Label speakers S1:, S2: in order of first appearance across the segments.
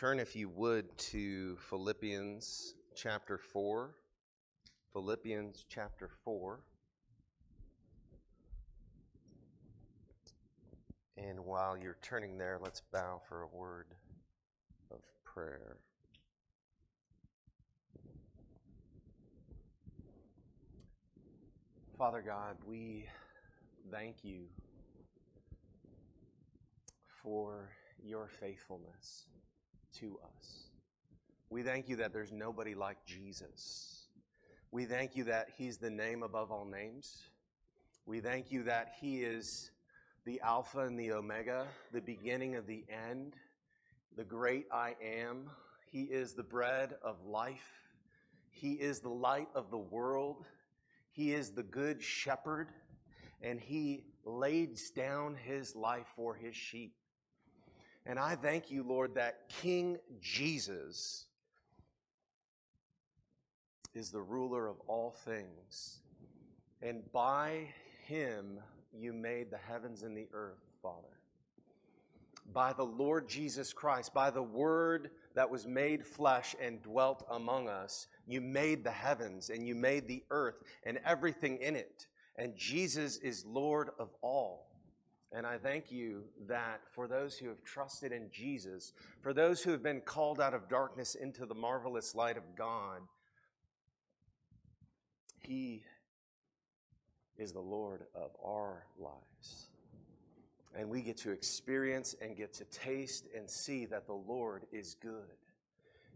S1: Turn, if you would, to Philippians chapter 4. Philippians chapter 4. And while you're turning there, let's bow for a word of prayer. Father God, we thank you for your faithfulness to us. We thank you that there's nobody like Jesus. We thank you that He's the name above all names. We thank you that He is the Alpha and the Omega, the beginning of the end, the great I am. He is the bread of life. He is the light of the world. He is the good shepherd, and He lays down His life for His sheep. And I thank you, Lord, that King Jesus is the ruler of all things. And by him you made the heavens and the earth, Father. By the Lord Jesus Christ, by the word that was made flesh and dwelt among us, you made the heavens and you made the earth and everything in it. And Jesus is Lord of all. And I thank you that for those who have trusted in Jesus, for those who have been called out of darkness into the marvelous light of God, He is the Lord of our lives. And we get to experience and get to taste and see that the Lord is good.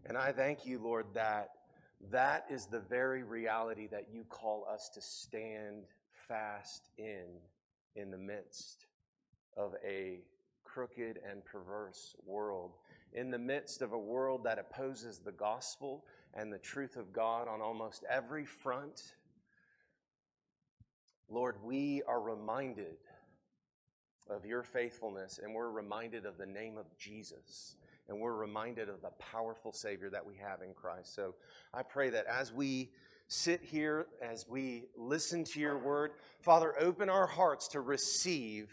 S1: And I thank you, Lord, that that is the very reality that you call us to stand fast in in the midst of a crooked and perverse world. In the midst of a world that opposes the gospel and the truth of God on almost every front, Lord, we are reminded of your faithfulness and we're reminded of the name of Jesus and we're reminded of the powerful Savior that we have in Christ. So I pray that as we sit here, as we listen to your word, Father, open our hearts to receive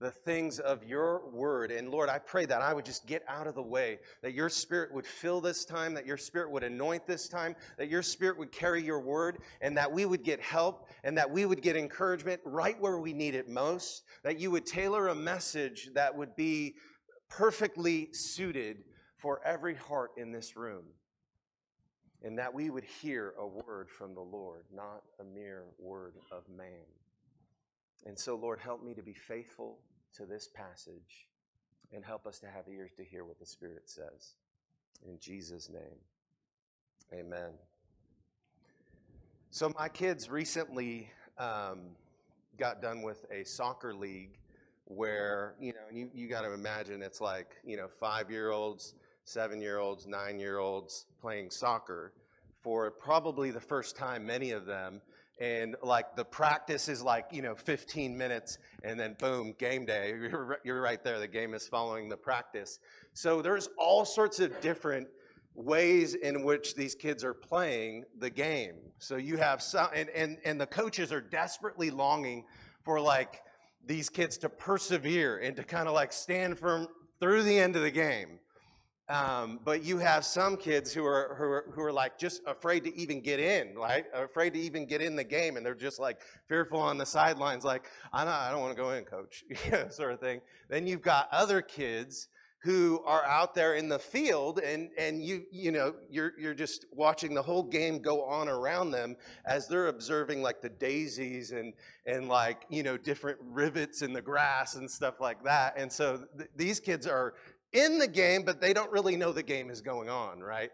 S1: the things of your word. And Lord, I pray that I would just get out of the way, that your spirit would fill this time, that your spirit would anoint this time, that your spirit would carry your word, and that we would get help and that we would get encouragement right where we need it most, that you would tailor a message that would be perfectly suited for every heart in this room. And that we would hear a word from the Lord, not a mere word of man. And so, Lord, help me to be faithful to this passage and help us to have ears to hear what the Spirit says. In Jesus' name, amen. So, my kids recently um, got done with a soccer league where, you know, you, you got to imagine it's like, you know, five year olds, seven year olds, nine year olds playing soccer for probably the first time, many of them and like the practice is like you know 15 minutes and then boom game day. You're, you're right there. The game is following the practice. So there's all sorts of different ways in which these kids are playing the game. So you have some and, and, and the coaches are desperately longing for like these kids to persevere and to kind of like stand firm through the end of the game um, but you have some kids who are, who are who are like just afraid to even get in, right? Afraid to even get in the game, and they're just like fearful on the sidelines, like I don't, I don't want to go in, coach, sort of thing. Then you've got other kids who are out there in the field, and and you you know you're you're just watching the whole game go on around them as they're observing like the daisies and and like you know different rivets in the grass and stuff like that. And so th- these kids are in the game, but they don't really know the game is going on, right?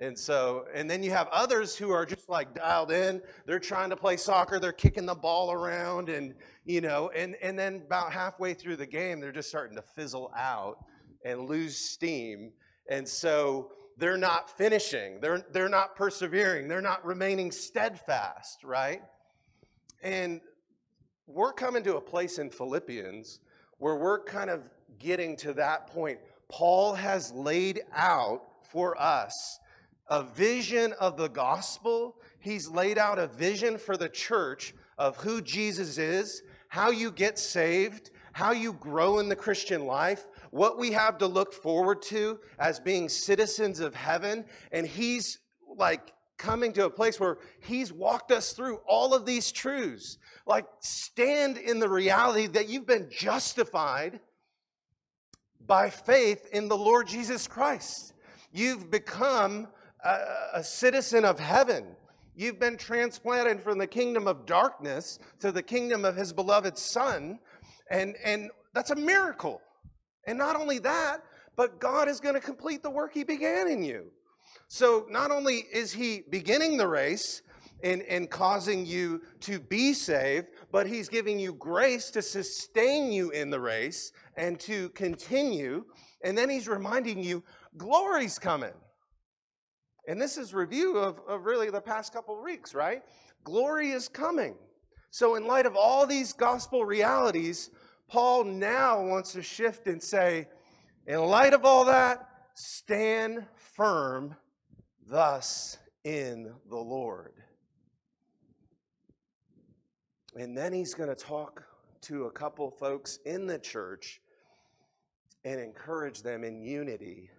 S1: And so, and then you have others who are just like dialed in. They're trying to play soccer. They're kicking the ball around, and you know, and and then about halfway through the game, they're just starting to fizzle out and lose steam. And so they're not finishing. They're they're not persevering. They're not remaining steadfast, right? And we're coming to a place in Philippians where we're kind of getting to that point Paul has laid out for us a vision of the gospel. He's laid out a vision for the church of who Jesus is, how you get saved, how you grow in the Christian life, what we have to look forward to as being citizens of heaven. And He's like coming to a place where He's walked us through all of these truths. Like, stand in the reality that you've been justified by faith in the Lord Jesus Christ. You've become a, a citizen of heaven. You've been transplanted from the kingdom of darkness to the kingdom of his beloved son. And, and that's a miracle. And not only that, but God is going to complete the work he began in you. So not only is he beginning the race and, and causing you to be saved, but he's giving you grace to sustain you in the race and to continue. And then he's reminding you, glory's coming. And this is review of, of really the past couple weeks, right? Glory is coming. So, in light of all these gospel realities, Paul now wants to shift and say, in light of all that, stand firm thus in the Lord. And then he's going to talk to a couple folks in the church and encourage them in unity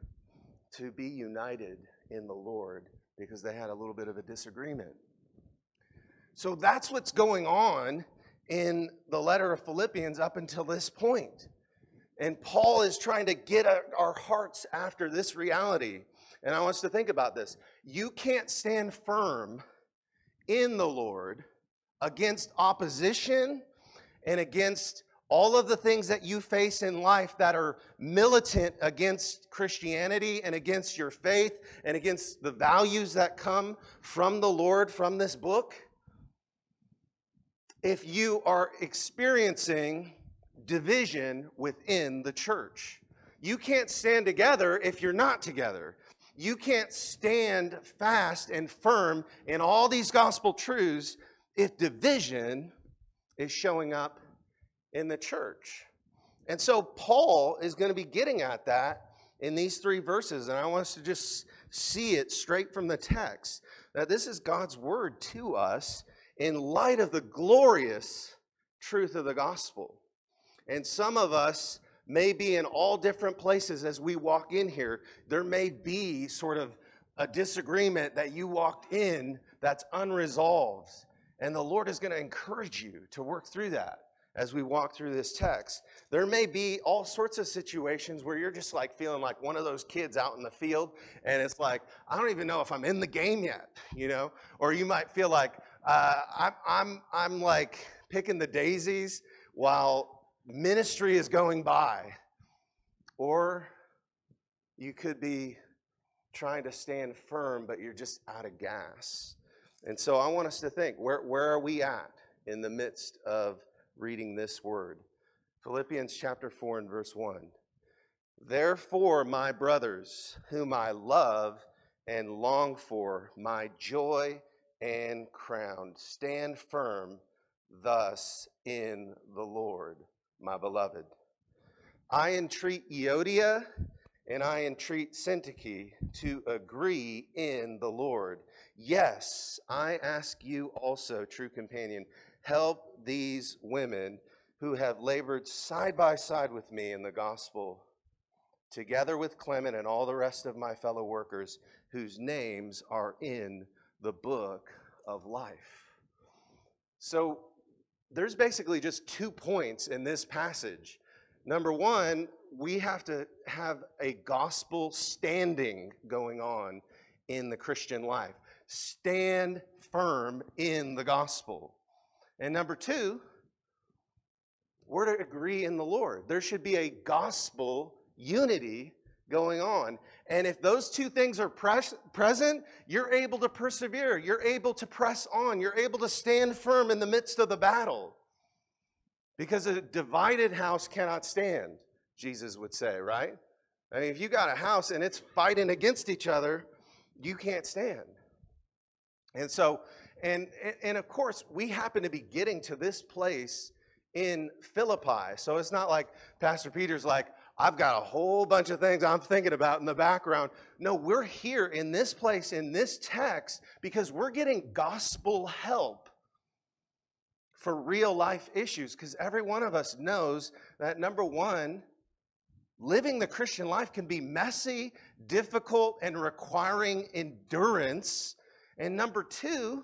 S1: to be united in the Lord because they had a little bit of a disagreement. So that's what's going on in the letter of Philippians up until this point. And Paul is trying to get our hearts after this reality. And I want us to think about this. You can't stand firm in the Lord against opposition and against all of the things that you face in life that are militant against Christianity and against your faith and against the values that come from the Lord from this book, if you are experiencing division within the church. You can't stand together if you're not together. You can't stand fast and firm in all these gospel truths if division is showing up in the church. And so Paul is going to be getting at that in these three verses. And I want us to just see it straight from the text that this is God's word to us in light of the glorious truth of the gospel. And some of us may be in all different places as we walk in here. There may be sort of a disagreement that you walked in that's unresolved. And the Lord is going to encourage you to work through that as we walk through this text. There may be all sorts of situations where you're just like feeling like one of those kids out in the field, and it's like, I don't even know if I'm in the game yet, you know? Or you might feel like, uh, I'm, I'm, I'm like picking the daisies while ministry is going by. Or you could be trying to stand firm, but you're just out of gas. And so I want us to think where, where are we at in the midst of reading this word. Philippians chapter 4 and verse 1. Therefore, my brothers, whom I love and long for, my joy and crown, stand firm thus in the Lord, my beloved. I entreat Euodia and I entreat Syntyche to agree in the Lord. Yes, I ask you also, true companion, help these women who have labored side by side with me in the gospel, together with Clement and all the rest of my fellow workers whose names are in the book of life. So there's basically just two points in this passage. Number one, we have to have a gospel standing going on in the Christian life. Stand firm in the gospel. And number two, we're to agree in the Lord. There should be a gospel unity going on. And if those two things are pres- present, you're able to persevere. You're able to press on. You're able to stand firm in the midst of the battle. Because a divided house cannot stand, Jesus would say, right? I mean, if you got a house and it's fighting against each other, you can't stand. And so and, and of course, we happen to be getting to this place in Philippi. So it's not like Pastor Peter's like, I've got a whole bunch of things I'm thinking about in the background. No, we're here in this place, in this text, because we're getting gospel help for real life issues because every one of us knows that number one, living the Christian life can be messy, difficult, and requiring endurance. And number two,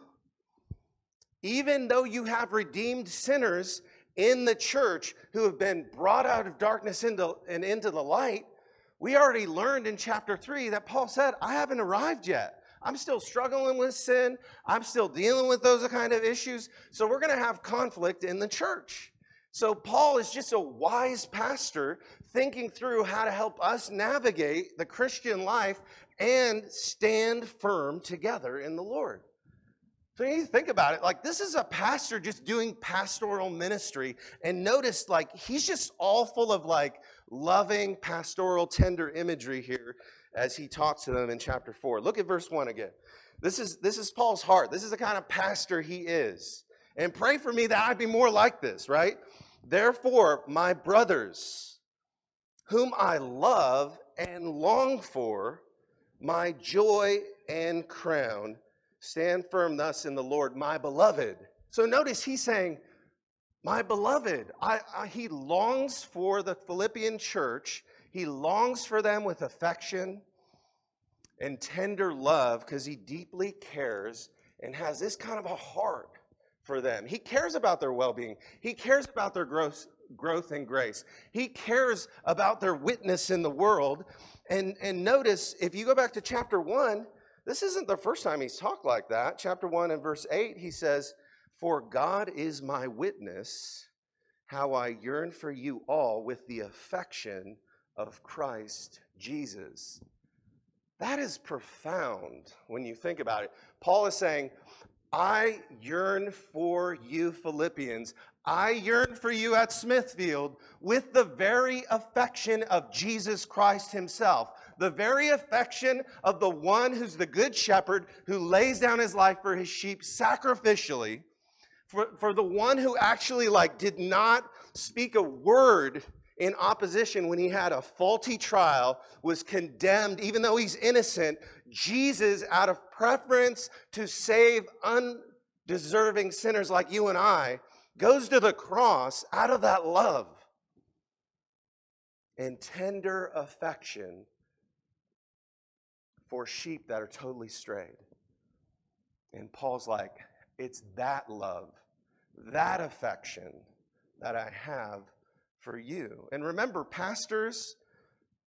S1: even though you have redeemed sinners in the church who have been brought out of darkness into, and into the light, we already learned in chapter 3 that Paul said, I haven't arrived yet. I'm still struggling with sin. I'm still dealing with those kind of issues. So we're going to have conflict in the church. So Paul is just a wise pastor thinking through how to help us navigate the Christian life and stand firm together in the Lord. So you think about it, like this is a pastor just doing pastoral ministry. And notice, like, he's just all full of like loving, pastoral, tender imagery here as he talks to them in chapter 4. Look at verse 1 again. This is, this is Paul's heart. This is the kind of pastor he is. And pray for me that I'd be more like this, right? Therefore, my brothers, whom I love and long for, my joy and crown, stand firm thus in the Lord, my beloved. So notice he's saying, my beloved. I, I, he longs for the Philippian church he longs for them with affection and tender love because he deeply cares and has this kind of a heart for them. He cares about their well being, he cares about their growth, growth and grace, he cares about their witness in the world. And, and notice, if you go back to chapter 1, this isn't the first time he's talked like that. Chapter 1 and verse 8, he says, For God is my witness, how I yearn for you all with the affection of Christ Jesus. That is profound when you think about it. Paul is saying, I yearn for you, Philippians. I yearn for you at Smithfield with the very affection of Jesus Christ Himself, the very affection of the one who's the good shepherd who lays down his life for his sheep sacrificially, for, for the one who actually like did not speak a word in opposition when he had a faulty trial, was condemned, even though he's innocent, Jesus, out of preference to save undeserving sinners like you and I, goes to the cross out of that love and tender affection for sheep that are totally strayed. And Paul's like, it's that love, that affection that I have for you. And remember, pastors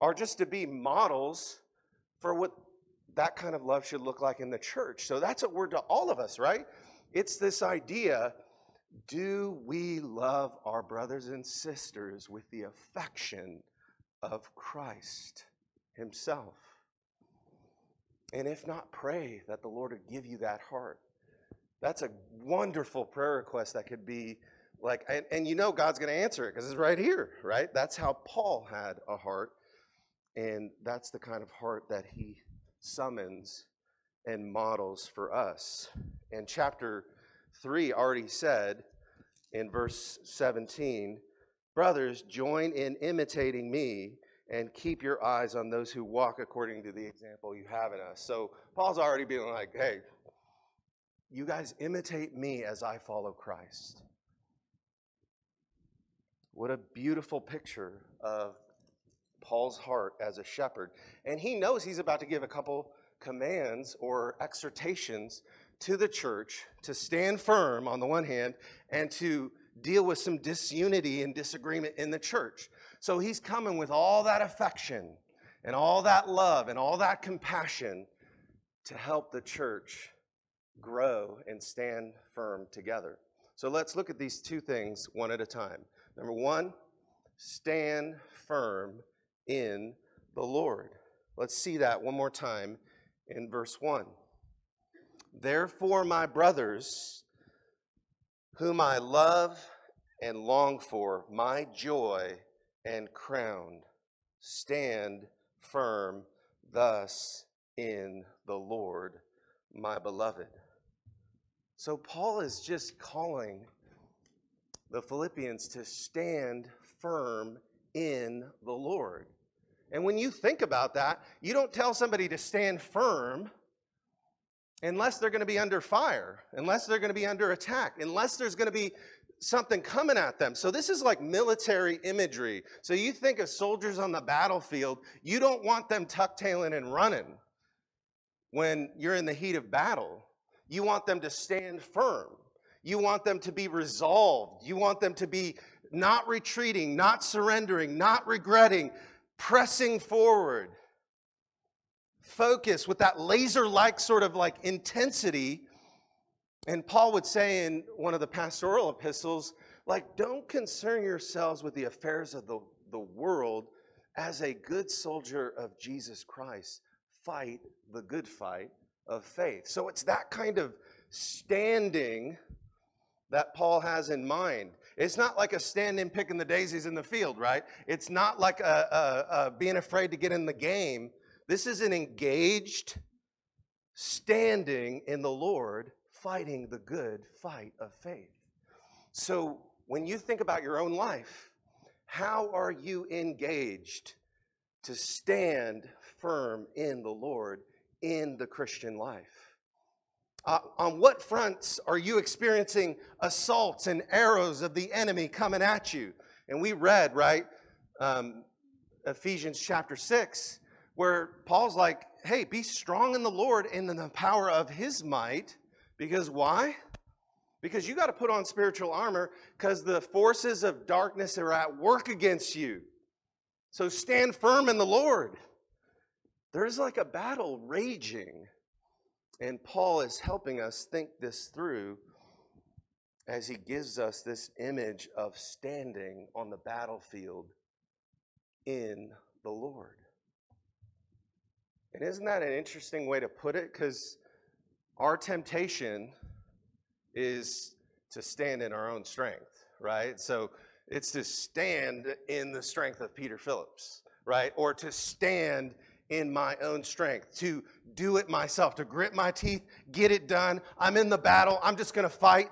S1: are just to be models for what that kind of love should look like in the church. So that's a word to all of us, right? It's this idea do we love our brothers and sisters with the affection of Christ Himself? And if not, pray that the Lord would give you that heart. That's a wonderful prayer request that could be like, and, and you know God's going to answer it because it's right here, right? That's how Paul had a heart. And that's the kind of heart that he summons and models for us. And chapter 3 already said in verse 17, Brothers, join in imitating me and keep your eyes on those who walk according to the example you have in us. So Paul's already being like, hey, you guys imitate me as I follow Christ. What a beautiful picture of Paul's heart as a shepherd. And he knows he's about to give a couple commands or exhortations to the church to stand firm on the one hand and to deal with some disunity and disagreement in the church. So he's coming with all that affection and all that love and all that compassion to help the church grow and stand firm together. So let's look at these two things one at a time. Number one, stand firm in the Lord. Let's see that one more time in verse 1. Therefore, my brothers, whom I love and long for, my joy and crown, stand firm thus in the Lord, my beloved. So, Paul is just calling the Philippians to stand firm in the Lord. And when you think about that, you don't tell somebody to stand firm unless they're going to be under fire, unless they're going to be under attack, unless there's going to be something coming at them. So this is like military imagery. So you think of soldiers on the battlefield, you don't want them tucktailing and running when you're in the heat of battle. You want them to stand firm. You want them to be resolved. You want them to be not retreating, not surrendering, not regretting, pressing forward. Focus with that laser like sort of like intensity and Paul would say in one of the pastoral epistles, like, don't concern yourselves with the affairs of the, the world as a good soldier of Jesus Christ. Fight the good fight of faith. So it's that kind of standing that Paul has in mind. It's not like a standing picking the daisies in the field, right? It's not like a, a, a being afraid to get in the game. This is an engaged standing in the Lord fighting the good fight of faith. So when you think about your own life, how are you engaged to stand firm in the Lord in the Christian life? Uh, on what fronts are you experiencing assaults and arrows of the enemy coming at you? And we read, right, um, Ephesians chapter 6, where Paul's like, hey, be strong in the Lord and in the power of his might. Because why? Because you got to put on spiritual armor because the forces of darkness are at work against you. So stand firm in the Lord. There's like a battle raging. And Paul is helping us think this through as he gives us this image of standing on the battlefield in the Lord. And isn't that an interesting way to put it? Because our temptation is to stand in our own strength, right? So it's to stand in the strength of Peter Phillips, right? Or to stand in my own strength, to do it myself, to grit my teeth, get it done. I'm in the battle, I'm just gonna fight.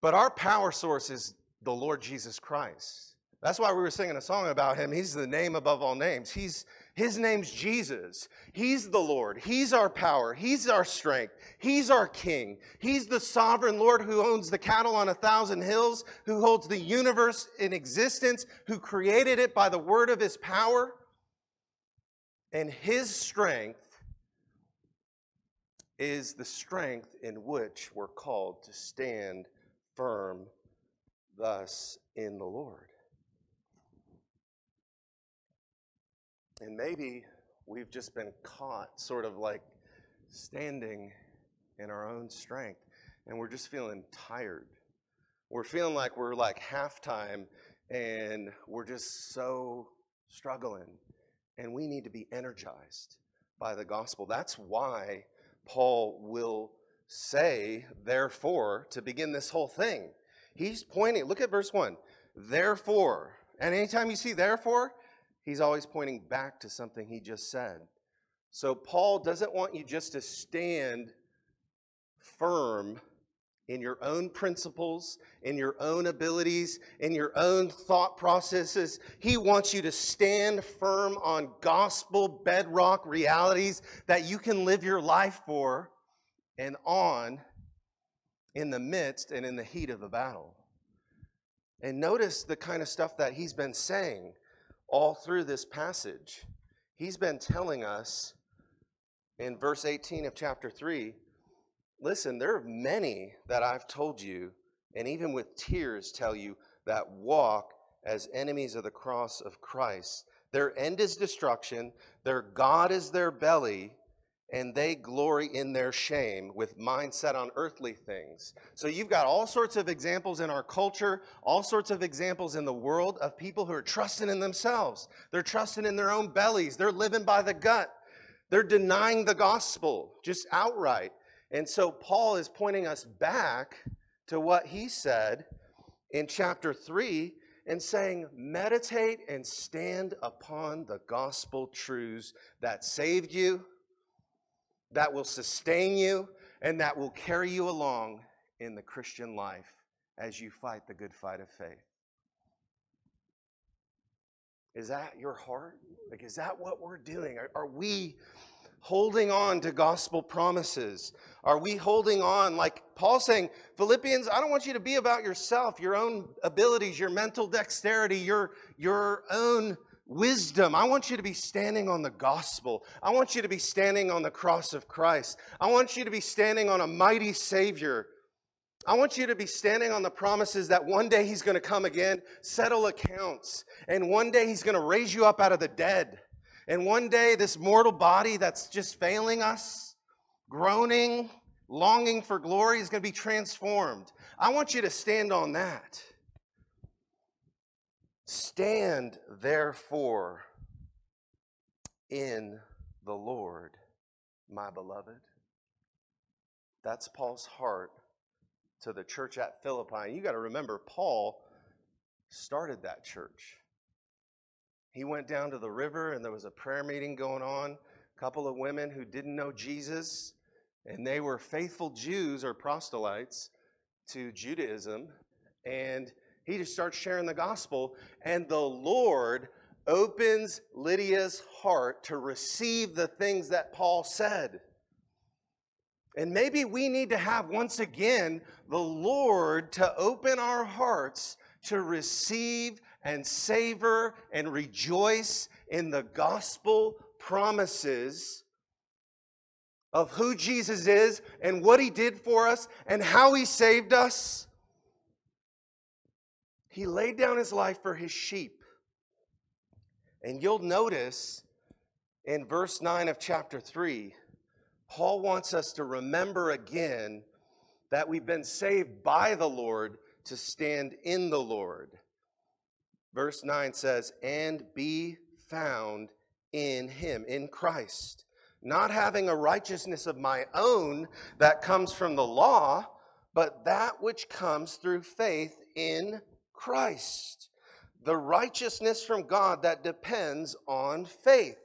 S1: But our power source is the Lord Jesus Christ. That's why we were singing a song about him. He's the name above all names. He's his name's Jesus. He's the Lord. He's our power. He's our strength. He's our King. He's the sovereign Lord who owns the cattle on a thousand hills, who holds the universe in existence, who created it by the word of his power. And his strength is the strength in which we're called to stand firm thus in the Lord. And maybe we've just been caught sort of like standing in our own strength and we're just feeling tired. We're feeling like we're like halftime and we're just so struggling and we need to be energized by the gospel. That's why Paul will say, therefore, to begin this whole thing. He's pointing, look at verse 1. Therefore, and anytime you see therefore, he's always pointing back to something he just said. So Paul doesn't want you just to stand firm in your own principles, in your own abilities, in your own thought processes. He wants you to stand firm on gospel bedrock realities that you can live your life for and on in the midst and in the heat of the battle. And notice the kind of stuff that he's been saying all through this passage. He's been telling us in verse 18 of chapter 3 listen, there are many that I've told you, and even with tears tell you, that walk as enemies of the cross of Christ. Their end is destruction, their God is their belly, and they glory in their shame with mindset on earthly things. So you've got all sorts of examples in our culture, all sorts of examples in the world of people who are trusting in themselves. They're trusting in their own bellies. They're living by the gut. They're denying the gospel just outright. And so Paul is pointing us back to what he said in chapter 3 and saying, meditate and stand upon the gospel truths that saved you that will sustain you and that will carry you along in the Christian life as you fight the good fight of faith. Is that your heart? Like, is that what we're doing? Are, are we holding on to gospel promises? Are we holding on, like Paul saying, Philippians, I don't want you to be about yourself, your own abilities, your mental dexterity, your, your own wisdom. I want you to be standing on the gospel. I want you to be standing on the cross of Christ. I want you to be standing on a mighty Savior. I want you to be standing on the promises that one day He's going to come again, settle accounts, and one day He's going to raise you up out of the dead. And one day, this mortal body that's just failing us, groaning, longing for glory, is going to be transformed. I want you to stand on that. Stand, therefore, in the Lord, my beloved. That's Paul's heart to the church at Philippi. You got to remember, Paul started that church. He went down to the river and there was a prayer meeting going on. A couple of women who didn't know Jesus, and they were faithful Jews or proselytes to Judaism. And he just starts sharing the gospel, and the Lord opens Lydia's heart to receive the things that Paul said. And maybe we need to have once again the Lord to open our hearts to receive and savor and rejoice in the gospel promises of who Jesus is and what he did for us and how he saved us. He laid down his life for his sheep. And you'll notice in verse 9 of chapter 3, Paul wants us to remember again that we've been saved by the Lord to stand in the Lord. Verse 9 says, And be found in him, in Christ, not having a righteousness of my own that comes from the law, but that which comes through faith in Christ, the righteousness from God that depends on faith,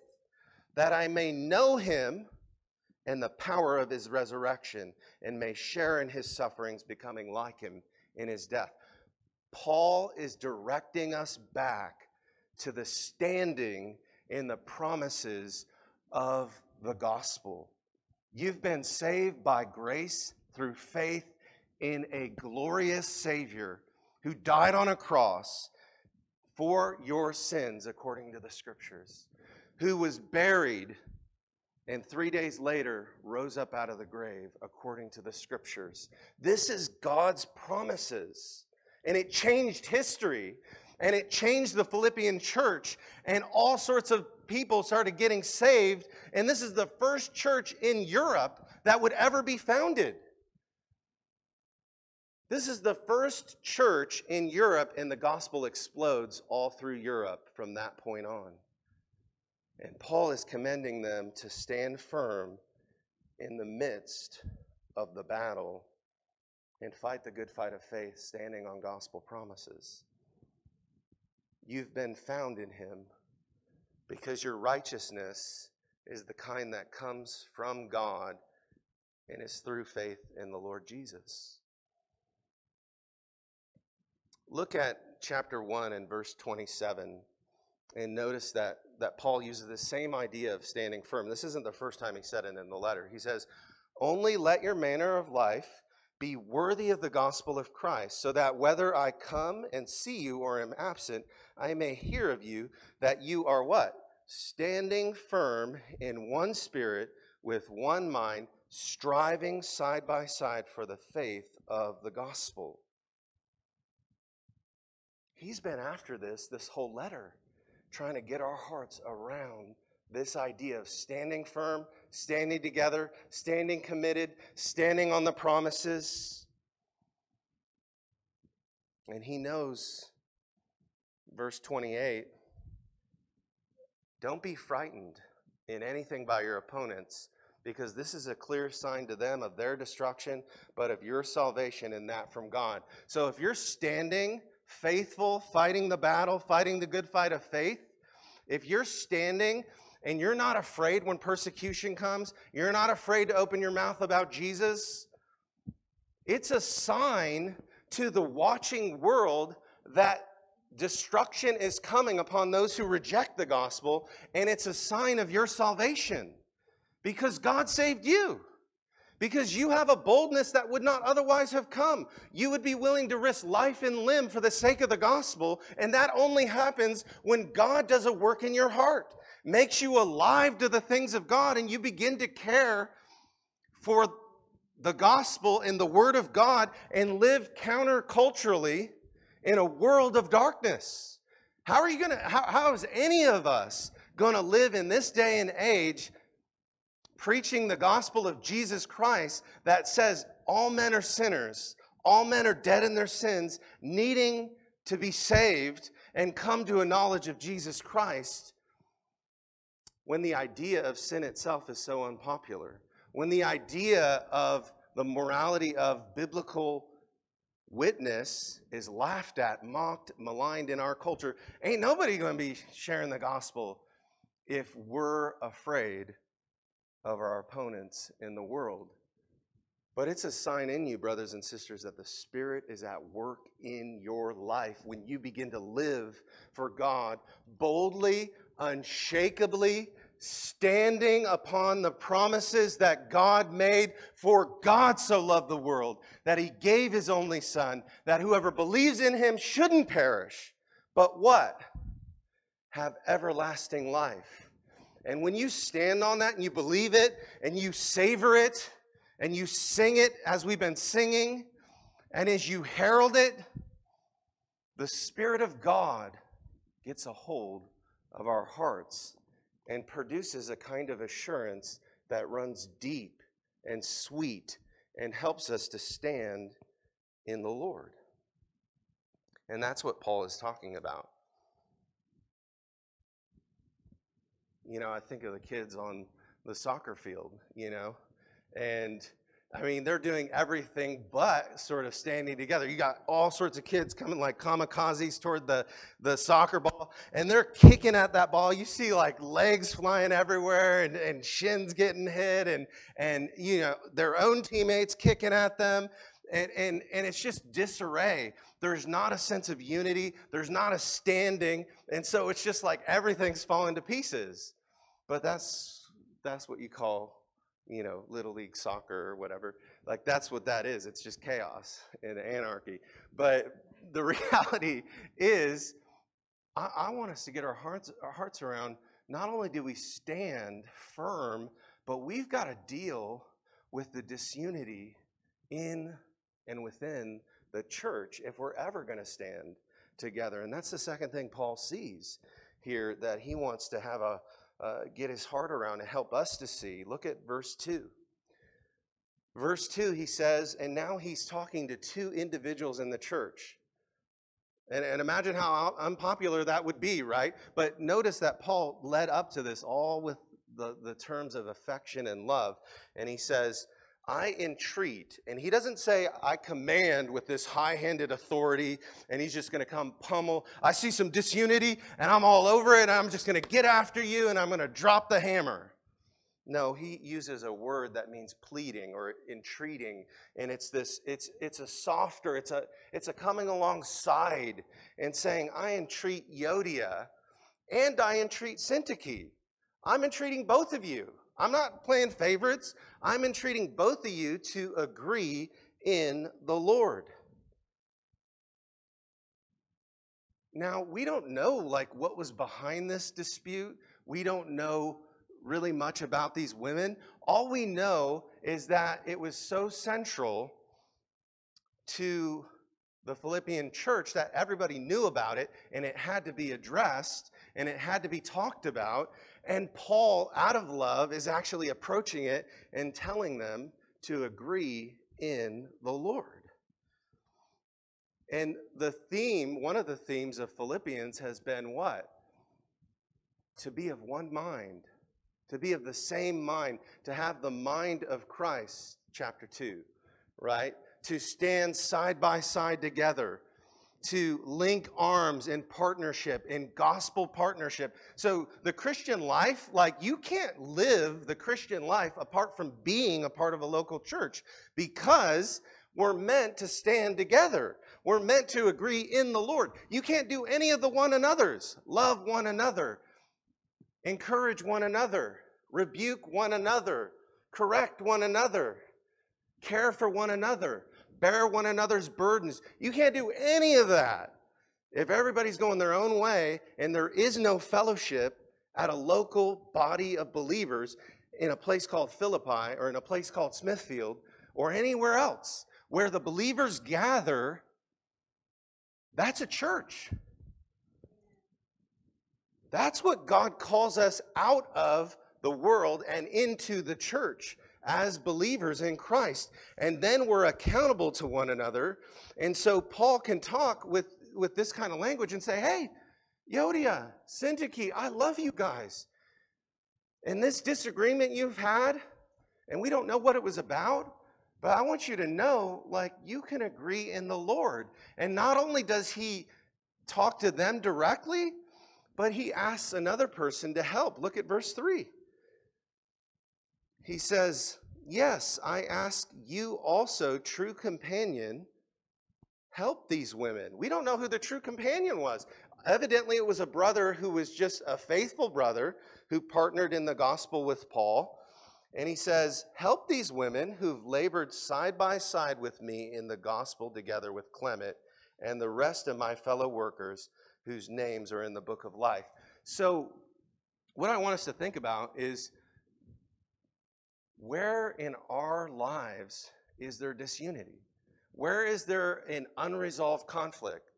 S1: that I may know him and the power of his resurrection and may share in his sufferings, becoming like him in his death. Paul is directing us back to the standing in the promises of the gospel. You've been saved by grace through faith in a glorious Savior who died on a cross for your sins, according to the scriptures, who was buried and three days later rose up out of the grave, according to the scriptures. This is God's promises. And it changed history and it changed the Philippian church, and all sorts of people started getting saved. And this is the first church in Europe that would ever be founded. This is the first church in Europe, and the gospel explodes all through Europe from that point on. And Paul is commending them to stand firm in the midst of the battle and fight the good fight of faith, standing on gospel promises. You've been found in him because your righteousness is the kind that comes from God and is through faith in the Lord Jesus. Look at chapter 1 and verse 27 and notice that, that Paul uses the same idea of standing firm. This isn't the first time he said it in the letter. He says, Only let your manner of life be worthy of the gospel of Christ, so that whether I come and see you or am absent, I may hear of you that you are what? Standing firm in one spirit, with one mind, striving side by side for the faith of the gospel. He's been after this this whole letter, trying to get our hearts around this idea of standing firm, standing together, standing committed, standing on the promises. And he knows, verse 28, don't be frightened in anything by your opponents, because this is a clear sign to them of their destruction, but of your salvation and that from God. So if you're standing faithful, fighting the battle, fighting the good fight of faith, if you're standing and you're not afraid when persecution comes, you're not afraid to open your mouth about Jesus, it's a sign to the watching world that destruction is coming upon those who reject the gospel, and it's a sign of your salvation. Because God saved you. Because you have a boldness that would not otherwise have come. You would be willing to risk life and limb for the sake of the gospel, and that only happens when God does a work in your heart, makes you alive to the things of God, and you begin to care for the gospel and the word of God and live counterculturally in a world of darkness. How are you going to, how, how is any of us going to live in this day and age preaching the gospel of Jesus Christ that says all men are sinners, all men are dead in their sins, needing to be saved and come to a knowledge of Jesus Christ when the idea of sin itself is so unpopular? when the idea of the morality of biblical witness is laughed at, mocked, maligned in our culture, ain't nobody going to be sharing the gospel if we're afraid of our opponents in the world. But it's a sign in you, brothers and sisters, that the Spirit is at work in your life when you begin to live for God boldly, unshakably, standing upon the promises that God made. For God so loved the world that he gave his only Son, that whoever believes in him shouldn't perish, but what? Have everlasting life. And when you stand on that and you believe it and you savor it and you sing it as we've been singing, and as you herald it, the Spirit of God gets a hold of our hearts and produces a kind of assurance that runs deep and sweet and helps us to stand in the Lord. And that's what Paul is talking about. You know, I think of the kids on the soccer field, you know, and I mean, they're doing everything but sort of standing together. You got all sorts of kids coming like kamikazes toward the, the soccer ball, and they're kicking at that ball. You see like legs flying everywhere and, and shins getting hit, and, and, you know, their own teammates kicking at them. And, and, and it's just disarray. There's not a sense of unity, there's not a standing. And so it's just like everything's falling to pieces. But that's, that's what you call you know, little league soccer or whatever. Like that's what that is. It's just chaos and anarchy. But the reality is, I, I want us to get our hearts, our hearts around. Not only do we stand firm, but we've got to deal with the disunity in and within the church if we're ever going to stand together. And that's the second thing Paul sees here that he wants to have a, uh, get his heart around and help us to see. Look at verse 2. Verse 2, he says, and now he's talking to two individuals in the church. And, and imagine how unpopular that would be, right? But notice that Paul led up to this all with the, the terms of affection and love. And he says, I entreat, and he doesn't say, I command with this high handed authority, and he's just going to come pummel. I see some disunity, and I'm all over it, and I'm just going to get after you, and I'm going to drop the hammer. No, he uses a word that means pleading or entreating, and it's this, it's, it's a softer, it's a, it's a coming alongside and saying, I entreat Euodia, and I entreat Syntyche. I'm entreating both of you. I'm not playing favorites. I'm entreating both of you to agree in the Lord. Now, we don't know like what was behind this dispute. We don't know really much about these women. All we know is that it was so central to the Philippian church that everybody knew about it and it had to be addressed and it had to be talked about. And Paul, out of love, is actually approaching it and telling them to agree in the Lord. And the theme, one of the themes of Philippians has been what? To be of one mind, to be of the same mind, to have the mind of Christ, chapter 2, right? To stand side by side together, to link arms in partnership, in gospel partnership. So the Christian life, like you can't live the Christian life apart from being a part of a local church because we're meant to stand together. We're meant to agree in the Lord. You can't do any of the one another's. Love one another, encourage one another, rebuke one another, correct one another, care for one another, bear one another's burdens. You can't do any of that if everybody's going their own way and there is no fellowship at a local body of believers in a place called Philippi or in a place called Smithfield or anywhere else where the believers gather, that's a church. That's what God calls us out of the world and into the church as believers in Christ. And then we're accountable to one another. And so Paul can talk with, with this kind of language and say, hey, Euodia, Syntyche, I love you guys. And this disagreement you've had, and we don't know what it was about, but I want you to know, like, you can agree in the Lord. And not only does he talk to them directly, but he asks another person to help. Look at verse 3. He says, Yes, I ask you also, true companion, help these women. We don't know who the true companion was. Evidently, it was a brother who was just a faithful brother who partnered in the gospel with Paul. And he says, Help these women who've labored side by side with me in the gospel together with Clement and the rest of my fellow workers whose names are in the book of life. So, what I want us to think about is where in our lives is there disunity? Where is there an unresolved conflict?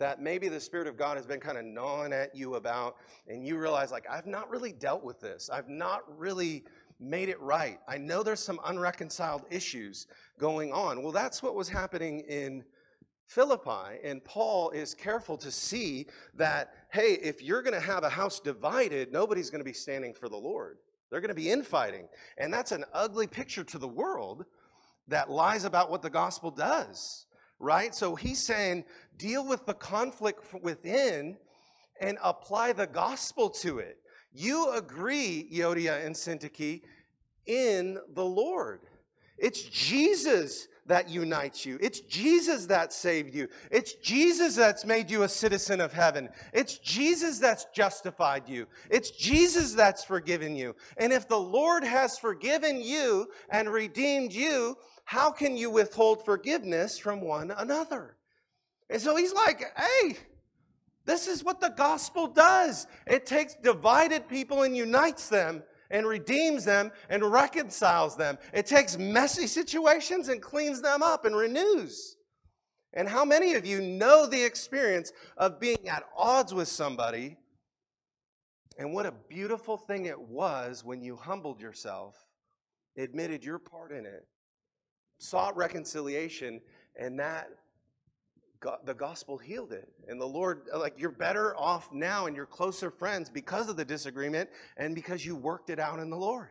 S1: that maybe the Spirit of God has been kind of gnawing at you about, and you realize, like, I've not really dealt with this. I've not really made it right. I know there's some unreconciled issues going on. Well, that's what was happening in Philippi, and Paul is careful to see that, hey, if you're going to have a house divided, nobody's going to be standing for the Lord. They're going to be infighting. And that's an ugly picture to the world that lies about what the gospel does right? So he's saying, deal with the conflict within and apply the gospel to it. You agree, Euodia and Syntyche, in the Lord. It's Jesus that unites you. It's Jesus that saved you. It's Jesus that's made you a citizen of heaven. It's Jesus that's justified you. It's Jesus that's forgiven you. And if the Lord has forgiven you and redeemed you, how can you withhold forgiveness from one another? And so he's like, hey, this is what the gospel does. It takes divided people and unites them and redeems them and reconciles them. It takes messy situations and cleans them up and renews. And how many of you know the experience of being at odds with somebody? And what a beautiful thing it was when you humbled yourself, admitted your part in it, sought reconciliation, and that the gospel healed it. And the Lord, like, you're better off now and you're closer friends because of the disagreement and because you worked it out in the Lord.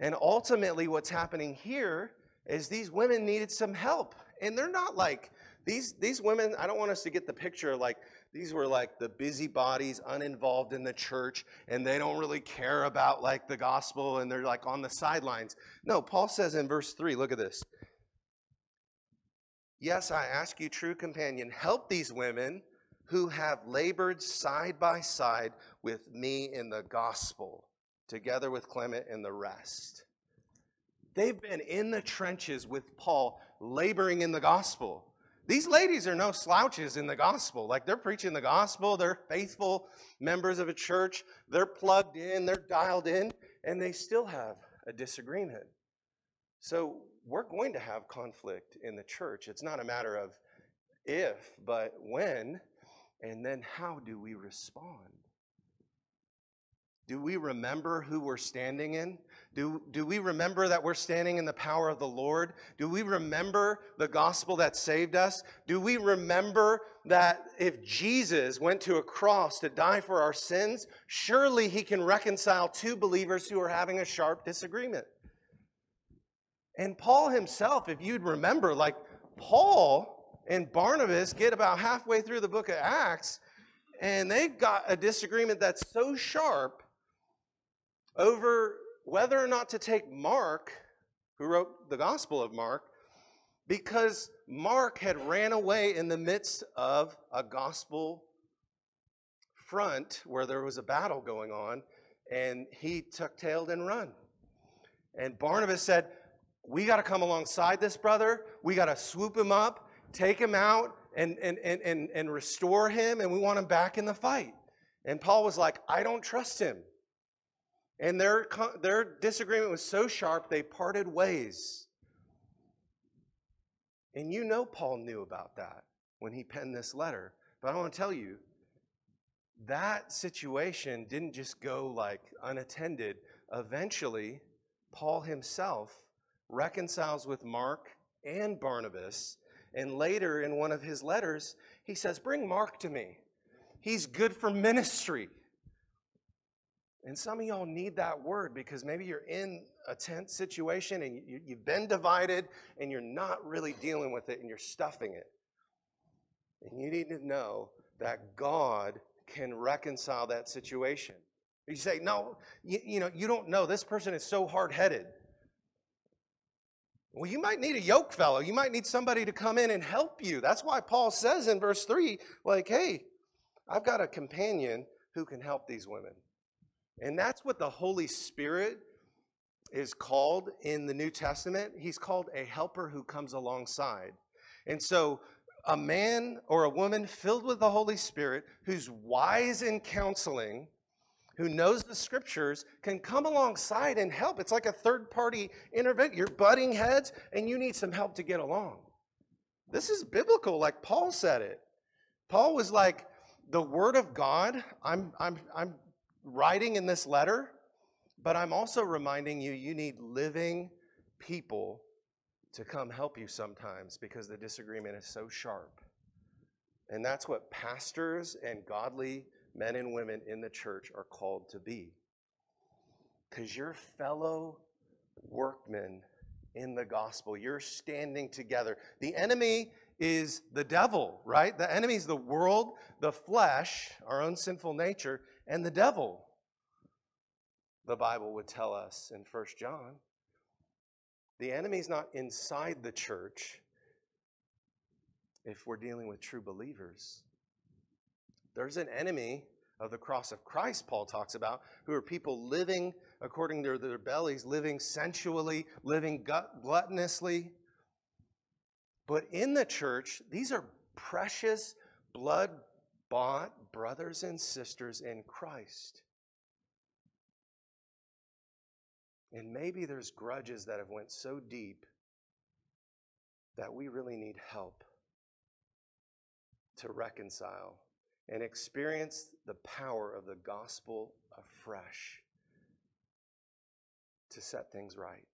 S1: And ultimately, what's happening here is these women needed some help. And they're not like, these, these women, I don't want us to get the picture like these were like the busybodies uninvolved in the church and they don't really care about like the gospel and they're like on the sidelines. No, Paul says in verse 3, look at this. Yes, I ask you, true companion, help these women who have labored side by side with me in the gospel, together with Clement and the rest. They've been in the trenches with Paul, laboring in the gospel. These ladies are no slouches in the gospel. Like they're preaching the gospel, they're faithful members of a church, they're plugged in, they're dialed in, and they still have a disagreement. So we're going to have conflict in the church. It's not a matter of if, but when, and then how do we respond? Do we remember who we're standing in? Do, do we remember that we're standing in the power of the Lord? Do we remember the gospel that saved us? Do we remember that if Jesus went to a cross to die for our sins, surely he can reconcile two believers who are having a sharp disagreement? And Paul himself, if you'd remember, like Paul and Barnabas get about halfway through the book of Acts, and they've got a disagreement that's so sharp over whether or not to take Mark, who wrote the Gospel of Mark, because Mark had ran away in the midst of a gospel front where there was a battle going on and he took tailed and run. And Barnabas said, We got to come alongside this brother. We got to swoop him up, take him out, and, and, and, and, and restore him, and we want him back in the fight. And Paul was like, I don't trust him. And their, their disagreement was so sharp, they parted ways. And you know Paul knew about that when he penned this letter. But I want to tell you, that situation didn't just go like unattended. Eventually, Paul himself reconciles with Mark and Barnabas. And later in one of his letters, he says, Bring Mark to me. He's good for ministry. And some of y'all need that word because maybe you're in a tense situation and you, have been divided and you're not really dealing with it and you're stuffing it. And you need to know that God can reconcile that situation. You say, no, you, you know, you don't know. This person is so hard headed. Well, you might need a yoke fellow. You might need somebody to come in and help you. That's why Paul says in verse 3, like, hey, I've got a companion who can help these women. And that's what the Holy Spirit is called in the New Testament. He's called a helper who comes alongside. And so, a man or a woman filled with the Holy Spirit who's wise in counseling, who knows the scriptures, can come alongside and help. It's like a third party intervention. You're butting heads and you need some help to get along. This is biblical, like Paul said it. Paul was like, the word of God, I'm, I'm, I'm writing in this letter, but I'm also reminding you you need living people to come help you sometimes because the disagreement is so sharp. And that's what pastors and godly men and women in the church are called to be. Because you're fellow workmen in the gospel. You're standing together. The enemy is the devil, right? The enemy is the world, the flesh, our own sinful nature, and the devil. The Bible would tell us in First John. The enemy's not inside the church if we're dealing with true believers. There's an enemy of the cross of Christ, Paul talks about, who are people living according to their bellies, living sensually, living gut- gluttonously. But in the church, these are precious, blood bought brothers and sisters in Christ. And maybe there's grudges that have went so deep that we really need help to reconcile and experience the power of the gospel afresh to set things right.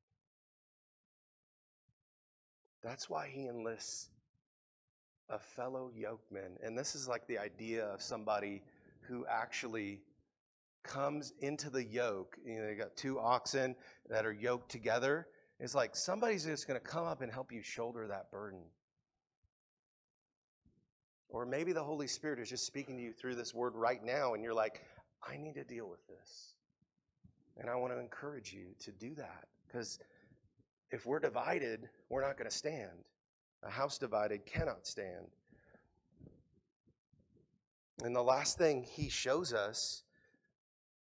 S1: That's why he enlists a fellow yokeman. And this is like the idea of somebody who actually comes into the yoke. You know, you got two oxen that are yoked together. It's like somebody's just going to come up and help you shoulder that burden. Or maybe the Holy Spirit is just speaking to you through this word right now, and you're like, I need to deal with this. And I want to encourage you to do that because if we're divided, we're not going to stand. A house divided cannot stand. And the last thing he shows us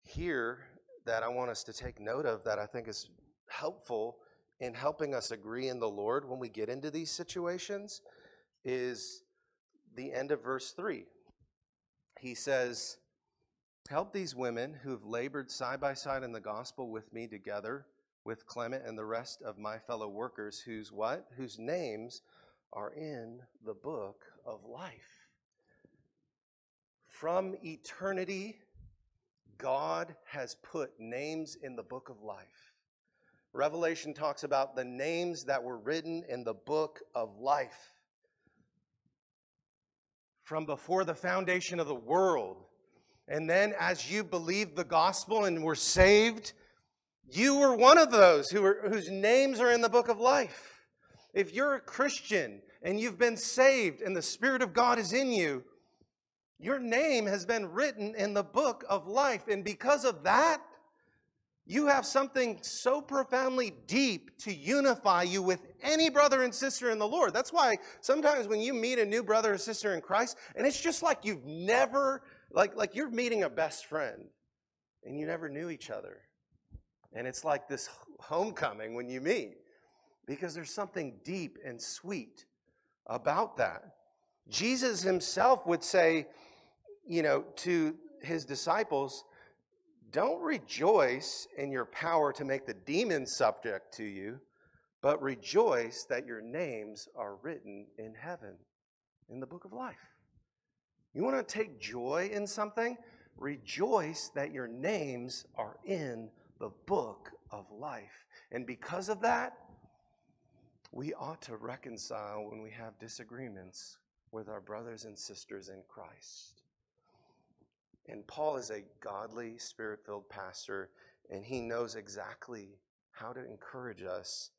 S1: here that I want us to take note of that I think is helpful in helping us agree in the Lord when we get into these situations is the end of verse 3. He says, Help these women who have labored side by side in the gospel with me together with Clement and the rest of my fellow workers whose what? Whose names are in the book of life. From eternity, God has put names in the book of life. Revelation talks about the names that were written in the book of life. From before the foundation of the world. And then, as you believed the gospel and were saved, you were one of those who whose names are in the book of life. If you're a Christian and you've been saved and the Spirit of God is in you, your name has been written in the book of life. And because of that, you have something so profoundly deep to unify you with any brother and sister in the Lord. That's why sometimes when you meet a new brother or sister in Christ, and it's just like you've never, like, like you're meeting a best friend and you never knew each other. And it's like this homecoming when you meet because there's something deep and sweet about that. Jesus himself would say, you know, to his disciples, don't rejoice in your power to make the demons subject to you, but rejoice that your names are written in heaven in the book of life. You want to take joy in something? Rejoice that your names are in the book of life. And because of that, we ought to reconcile when we have disagreements with our brothers and sisters in Christ. And Paul is a godly, spirit filled pastor, and he knows exactly how to encourage us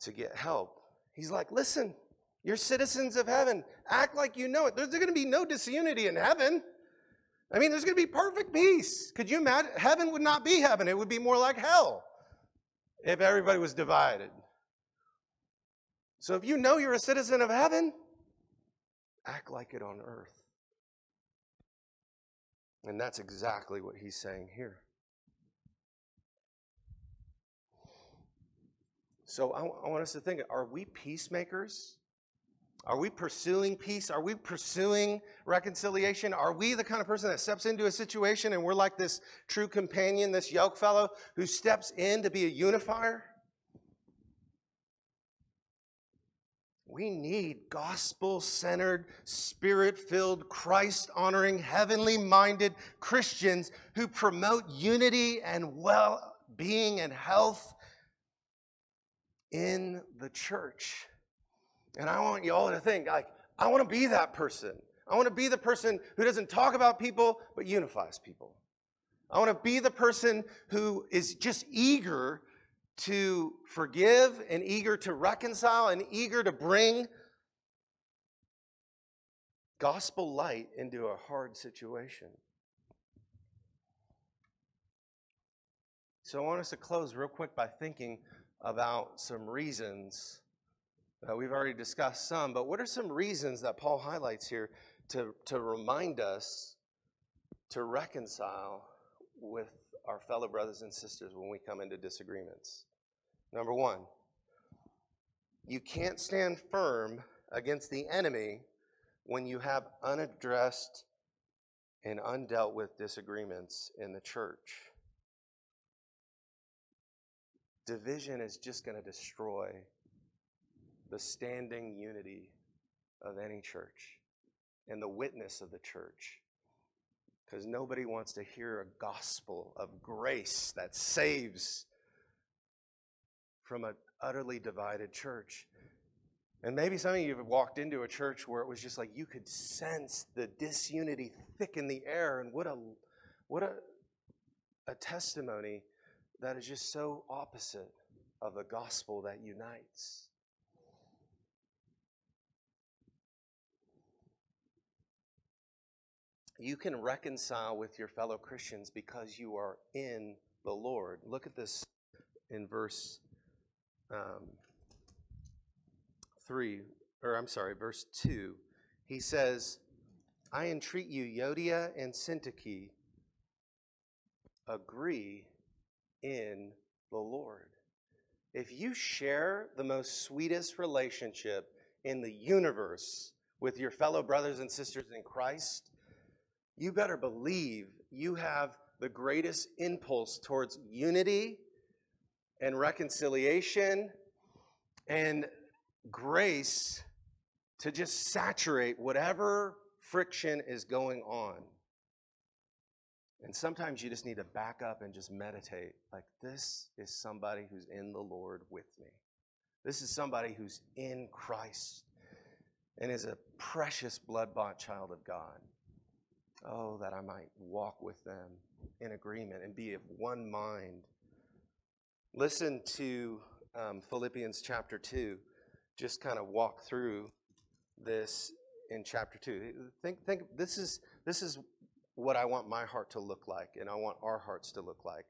S1: to get help. He's like, listen, you're citizens of heaven. Act like you know it. There's going to be no disunity in heaven. I mean, there's going to be perfect peace. Could you imagine? Heaven would not be heaven, it would be more like hell if everybody was divided. So if you know you're a citizen of heaven, act like it on earth. And that's exactly what he's saying here. So I, I, want us to think are we peacemakers? Are we pursuing peace? Are we pursuing reconciliation? Are we the kind of person that steps into a situation and we're like this true companion, this yoke fellow who steps in to be a unifier? We need gospel centered, spirit filled, Christ honoring, heavenly minded Christians who promote unity and well being and health in the church. And I want you all to think like, I want to be that person. I want to be the person who doesn't talk about people, but unifies people. I want to be the person who is just eager to forgive and eager to reconcile and eager to bring gospel light into a hard situation. So I want us to close real quick by thinking about some reasons. Uh, we've already discussed some, but what are some reasons that Paul highlights here to, to remind us to reconcile with our fellow brothers and sisters when we come into disagreements? Number one, you can't stand firm against the enemy when you have unaddressed and undealt with disagreements in the church. Division is just going to destroy the standing unity of any church and the witness of the church. Because nobody wants to hear a gospel of grace that saves from an utterly divided church. And maybe some of you have walked into a church where it was just like you could sense the disunity thick in the air, and what a what a a testimony that is just so opposite of the gospel that unites. You can reconcile with your fellow Christians because you are in the Lord. Look at this in verse um, 3, or I'm sorry, verse 2, he says, I entreat you, Euodia and Syntyche, agree in the Lord. If you share the most sweetest relationship in the universe with your fellow brothers and sisters in Christ, you better believe you have the greatest impulse towards unity and reconciliation and grace to just saturate whatever friction is going on. And sometimes you just need to back up and just meditate like, this is somebody who's in the Lord with me. This is somebody who's in Christ and is a precious blood bought child of God. Oh, that I might walk with them in agreement and be of one mind Listen to um, Philippians chapter 2. Just kind of walk through this in chapter 2. Think, think this, is, this is what I want my heart to look like, and I want our hearts to look like.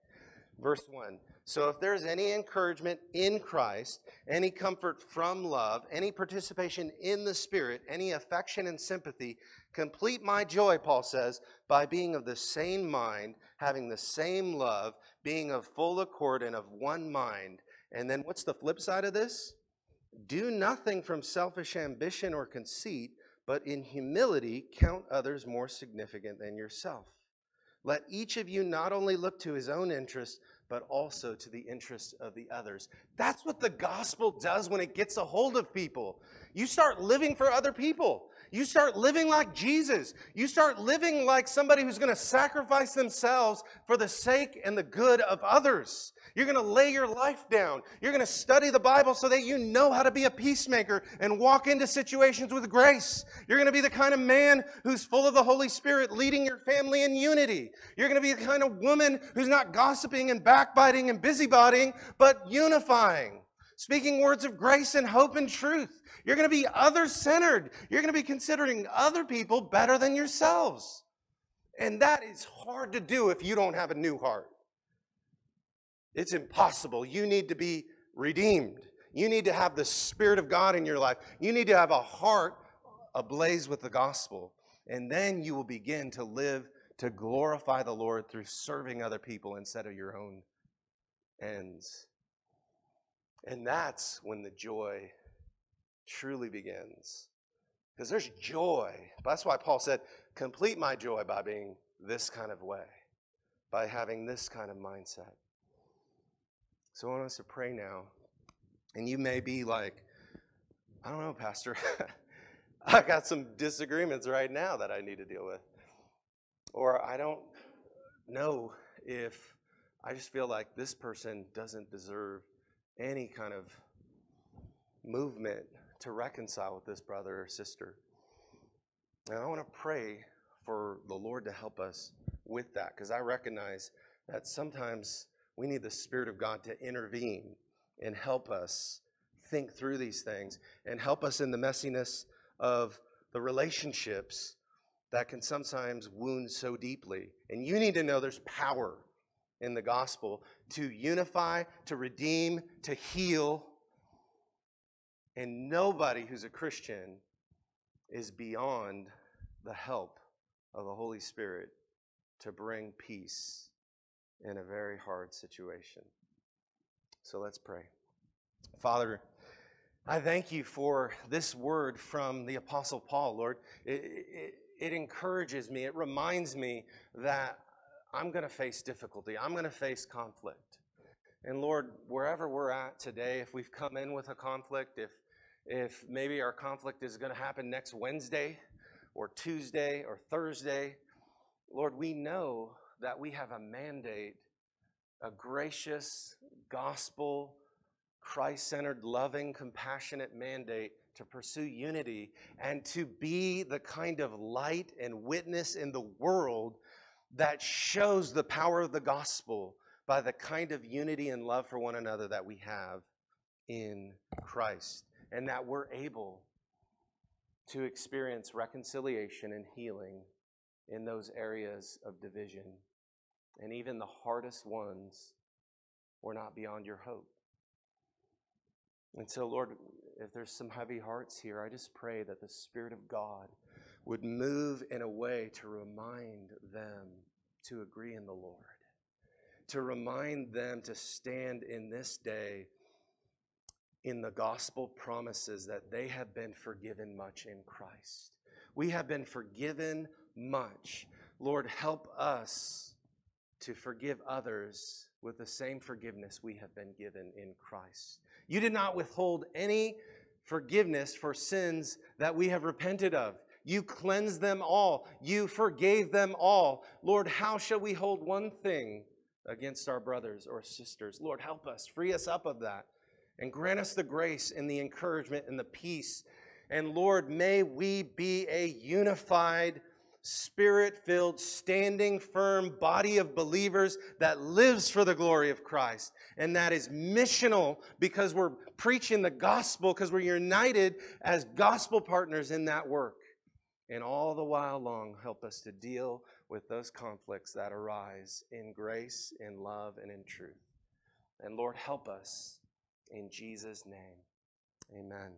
S1: verse 1. So if there's any encouragement in Christ, any comfort from love, any participation in the Spirit, any affection and sympathy, complete my joy, Paul says, by being of the same mind, having the same love, being of full accord and of one mind. And then what's the flip side of this? Do nothing from selfish ambition or conceit, but in humility count others more significant than yourself. Let each of you not only look to his own interest, but also to the interest of the others. That's what the gospel does when it gets a hold of people. You start living for other people. You start living like Jesus. You start living like somebody who's going to sacrifice themselves for the sake and the good of others. You're going to lay your life down. You're going to study the Bible so that you know how to be a peacemaker and walk into situations with grace. You're going to be the kind of man who's full of the Holy Spirit, leading your family in unity. You're going to be the kind of woman who's not gossiping and backbiting and busybodying, but unifying, speaking words of grace and hope and truth. You're going to be other centered. You're going to be considering other people better than yourselves. And that is hard to do if you don't have a new heart. It's impossible. You need to be redeemed. You need to have the Spirit of God in your life. You need to have a heart ablaze with the gospel. And then you will begin to live to glorify the Lord through serving other people instead of your own ends. And that's when the joy truly begins. Because there's joy. That's why Paul said, complete my joy by being this kind of way, by having this kind of mindset. So I want us to pray now. And you may be like, I don't know, Pastor. I got some disagreements right now that I need to deal with. Or I don't know if I just feel like this person doesn't deserve any kind of movement to reconcile with this brother or sister. And I want to pray for the Lord to help us with that because I recognize that sometimes we need the Spirit of God to intervene and help us think through these things and help us in the messiness of the relationships that can sometimes wound so deeply. And you need to know there's power in the gospel to unify, to redeem, to heal, and nobody who's a Christian is beyond the help of the Holy Spirit to bring peace in a very hard situation. So let's pray. Father, I thank you for this word from the Apostle Paul, Lord. It, it, it encourages me, it reminds me that I'm going to face difficulty, I'm going to face conflict. And Lord, wherever we're at today, if we've come in with a conflict, if if maybe our conflict is going to happen next Wednesday or Tuesday or Thursday. Lord, we know that we have a mandate, a gracious, gospel, Christ centered, loving, compassionate mandate to pursue unity and to be the kind of light and witness in the world that shows the power of the gospel by the kind of unity and love for one another that we have in Christ and that we're able to experience reconciliation and healing in those areas of division. And even the hardest ones were not beyond your hope. And so, Lord, if there's some heavy hearts here, I just pray that the Spirit of God would move in a way to remind them to agree in the Lord, to remind them to stand in this day in the gospel promises that they have been forgiven much in Christ. We have been forgiven much. Lord, help us to forgive others with the same forgiveness we have been given in Christ. You did not withhold any forgiveness for sins that we have repented of. You cleansed them all. You forgave them all. Lord, how shall we hold one thing against our brothers or sisters? Lord, help us. Free us up of that and grant us the grace and the encouragement and the peace. And Lord, may we be a unified, spirit filled, standing firm body of believers that lives for the glory of Christ. And that is missional because we're preaching the gospel, because we're united as gospel partners in that work. And all the while long, help us to deal with those conflicts that arise in grace, in love, and in truth. And Lord, help us in Jesus' name. Amen.